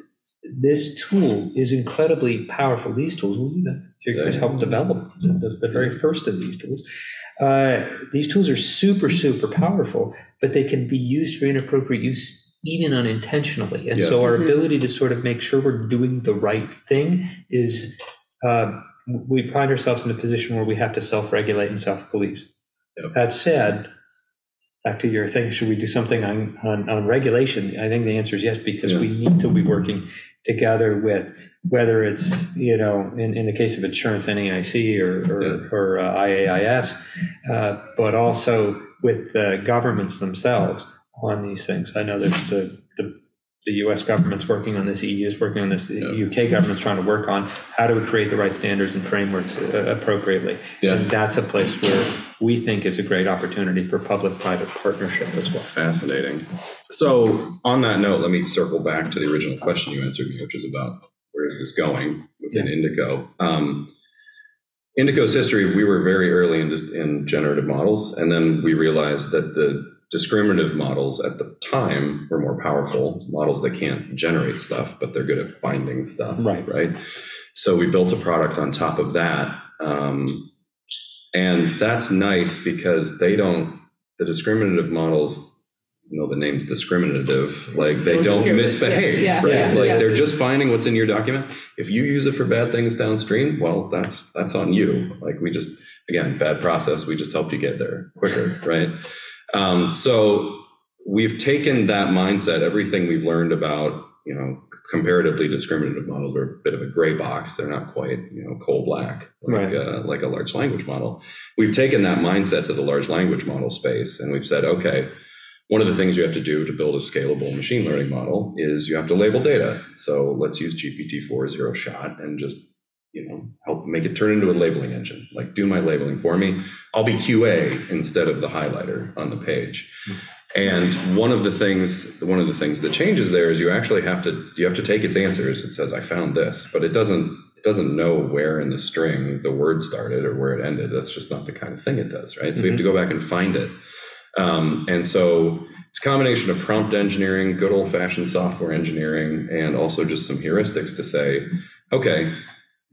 this tool is incredibly powerful. These tools, we guys helped develop the, the very first of these tools. Uh, these tools are super, super powerful, but they can be used for inappropriate use even unintentionally. And so our Mhm. ability to sort of make sure we're doing the right thing is uh, we find ourselves in a position where we have to self-regulate and self-police. Yep. That said, back to your thing, should we do something on, on, on regulation? I think the answer is yes, because Yeah. we need to be working together with whether it's, you know, in, in the case of insurance, NAIC or, or, Yeah. or uh, IAIS, uh, but also with the governments themselves on these things. I know there's the, the, the US government's working on this, EU is working on this, the Yeah. UK government's trying to work on how do we create the right standards and frameworks uh, appropriately. Yeah. And that's a place where we think is a great opportunity for public-private partnership as well. Fascinating. So, on that note, let me circle back to the original question you answered me, which is about where is this going within Indico. Um, Indico's history, we were very early in, in generative models, and then we realized that the discriminative models at the time were more powerful models that can't generate stuff, but they're good at finding stuff. Right. Right. So we built a product on top of that. Um, and that's nice because they don't, the discriminative models, you know, the name's discriminative, like they Don't don't misbehave, Yeah, right? yeah, like yeah. they're just finding what's in your document. If you use it for bad things downstream, well, that's that's on you. Like we just again, bad process. We just helped you get there quicker, *laughs* right? Um, so we've taken that mindset, everything we've learned about, you know, comparatively discriminative models are a bit of a gray box. They're not quite, you know, coal black like, Right. uh, like a large language model. We've taken that mindset to the large language model space and we've said, okay, one of the things you have to do to build a scalable machine learning model is you have to label data. So let's use GPT-4 zero shot and just you know help make it turn into a labeling engine. Like do my labeling for me. I'll be QA instead of the highlighter on the page. And one of the things one of the things that changes there is you actually have to you have to take its answers. It says I found this, but it doesn't it doesn't know where in the string the word started or where it ended. That's just not the kind of thing it does, right? So we have to go back and find it. Um, and so it's a combination of prompt engineering, good old fashioned software engineering, and also just some heuristics to say, okay,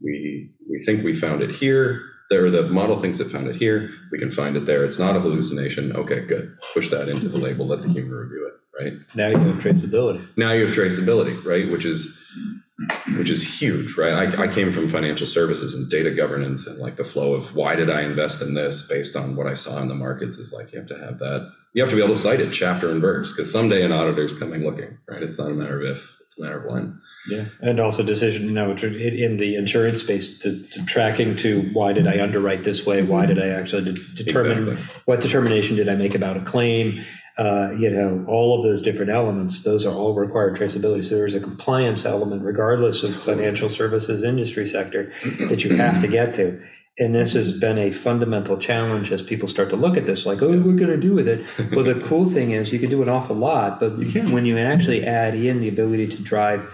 we we think we found it here. There, the model thinks it found it here. We can find it there. It's not a hallucination. Okay, good. Push that into the label. Let the human review it. Right Now you have traceability. now, you have traceability, right? Which is which is huge, right? I, I came from financial services and data governance and like the flow of why did I invest in this based on what I saw in the markets is like you have to have that. You have to be able to cite it chapter and verse because someday an auditor is coming looking, right? It's not a matter of if, it's a matter of when. Yeah, and also decision, you know, in the insurance space, to, to tracking to why did I underwrite this way? Why did I actually de- determine Exactly. what determination did I make about a claim? Uh, you know, all of those different elements; those are all required traceability. So there's a compliance element, regardless of financial services industry sector, that you have to get to. And this has been a fundamental challenge as people start to look at this, like, oh, what going to do with it? Well, the cool thing is you can do an awful lot, but when you actually add in the ability to drive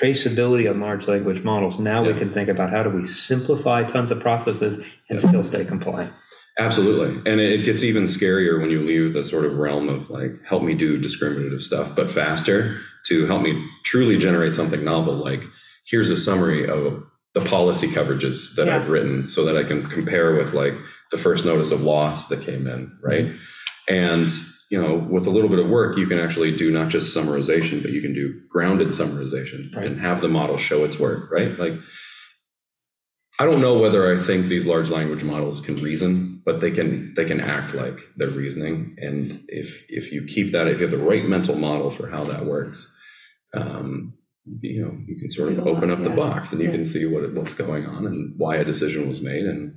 traceability on large language models, now we can think about how do we simplify tons of processes and still stay compliant. Absolutely. And it gets even scarier when you leave the sort of realm of like, help me do discriminative stuff, but faster to help me truly generate something novel. Like, here's a summary of the policy coverages that Yeah. I've written so that I can compare with like the first notice of loss that came in, right? And you know, with a little bit of work, you can actually do not just summarization, but you can do grounded summarization Right. and have the model show its work, right? Like, I don't know whether I think these large language models can reason, but they can they can act like they're reasoning. And if if you keep that, if you have the right mental model for how that works, um, you know, you can sort of open up the box and you Yeah. can see what what's going on and why a decision was made and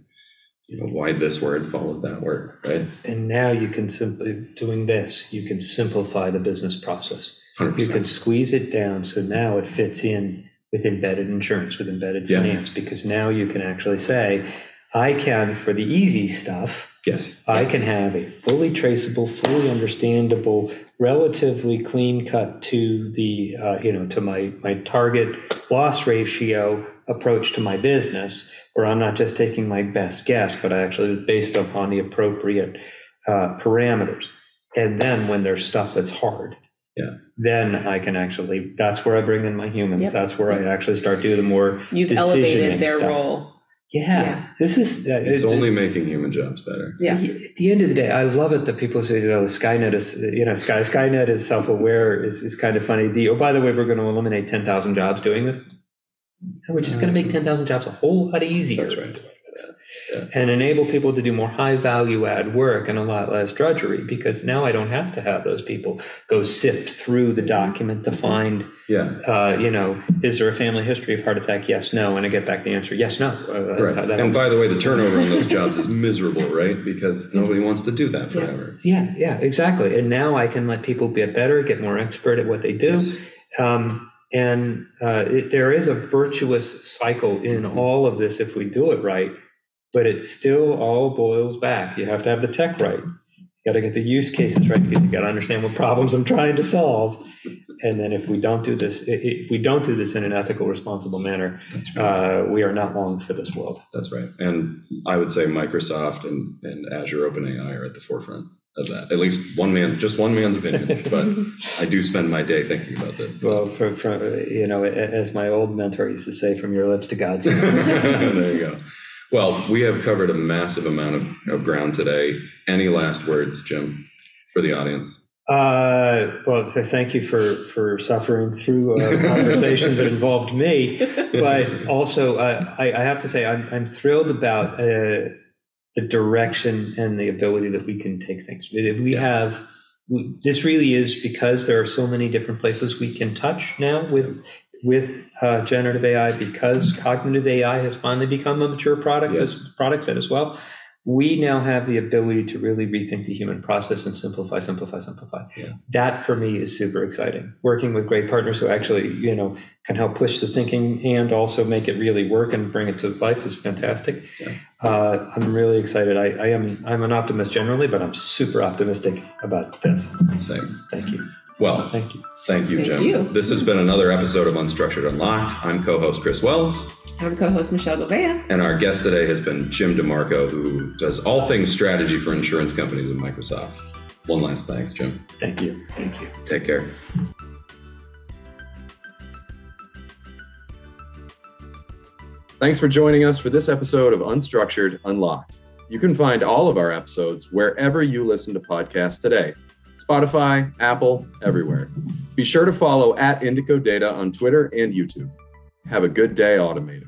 you know why this word followed that word, right? And now you can simply, doing this, you can simplify the business process. Hundred You can squeeze it down so now it fits in with embedded insurance, with embedded Yeah. finance, because now you can actually say, I can, for the easy stuff, Yes. I can have a fully traceable, fully understandable, relatively clean cut to the, uh, you know, to my, my target loss ratio approach to my business, where I'm not just taking my best guess, but I actually based upon the appropriate uh, parameters. And then when there's stuff that's hard, Yeah. then I can actually, that's where I bring in my humans. Yep. That's where I actually start doing the more You've decisioning elevated their stuff. role. Yeah, Yeah. this is uh, It's it- only making human jobs better. Yeah. at the end of the day, I love it that people say, you know, Skynet is, you know, Sky Skynet is self-aware is, is kind of funny. The oh, by the way, we're going to eliminate ten thousand jobs doing this. And we're just going to make ten thousand jobs a whole lot easier. That's right. And enable people to do more high value add work and a lot less drudgery because now I don't have to have those people go sift through the document to find, Yeah. uh, you know, is there a family history of heart attack? Yes, no. And I get back the answer, yes, no. Uh, Right. that- And by the way, the turnover on those jobs is miserable, right? Because nobody wants to do that forever. Yeah, yeah, exactly. And now I can let people get better, get more expert at what they do. Yes. Um, and uh, it, there is a virtuous cycle in all of this if we do it right, but it still all boils back. You have to have the tech right. You got to get the use cases right. You got to understand what problems I'm trying to solve. And then if we don't do this, if we don't do this in an ethical, responsible manner, right. uh, we are not long for this world. That's right. And I would say Microsoft and, and Azure OpenAI are at the forefront of that. At least one man, just one man's opinion. *laughs* But I do spend my day thinking about this. Well, from, from you know, as my old mentor used to say, "From your lips to God's *laughs* ears." there you go. Well, we have covered a massive amount of, of ground today. Any last words, Jim, for the audience? Uh, well, th- thank you for for suffering through a *laughs* conversation that involved me, but also uh, I, I have to say I'm I'm thrilled about uh, the direction and the ability that we can take things. We Yeah. have we, this really is because there are so many different places we can touch now with with uh, generative AI because cognitive AI has finally become a mature product Yes. as product set as well. We now have the ability to really rethink the human process and simplify, simplify, simplify. Yeah. That for me is super exciting. Working with great partners who actually, you know, can help push the thinking and also make it really work and bring it to life is fantastic. Yeah. Uh, I'm really excited. I, I am I'm an optimist generally, but I'm super optimistic about this. Same. Thank you. Well, Thank you. thank you, Thank Jim. you. This has been another episode of Unstructured Unlocked. I'm co-host Chris Wells. I'm co-host Michelle Gouveia. And our guest today has been Jim DeMarco, who does all things strategy for insurance companies at Microsoft. One last thanks, Jim. Thank you. Thank you. Take care. Thanks for joining us for this episode of Unstructured Unlocked. You can find all of our episodes wherever you listen to podcasts today Spotify, Apple, everywhere. Be sure to follow at Indico Data on Twitter and YouTube. Have a good day, Automated.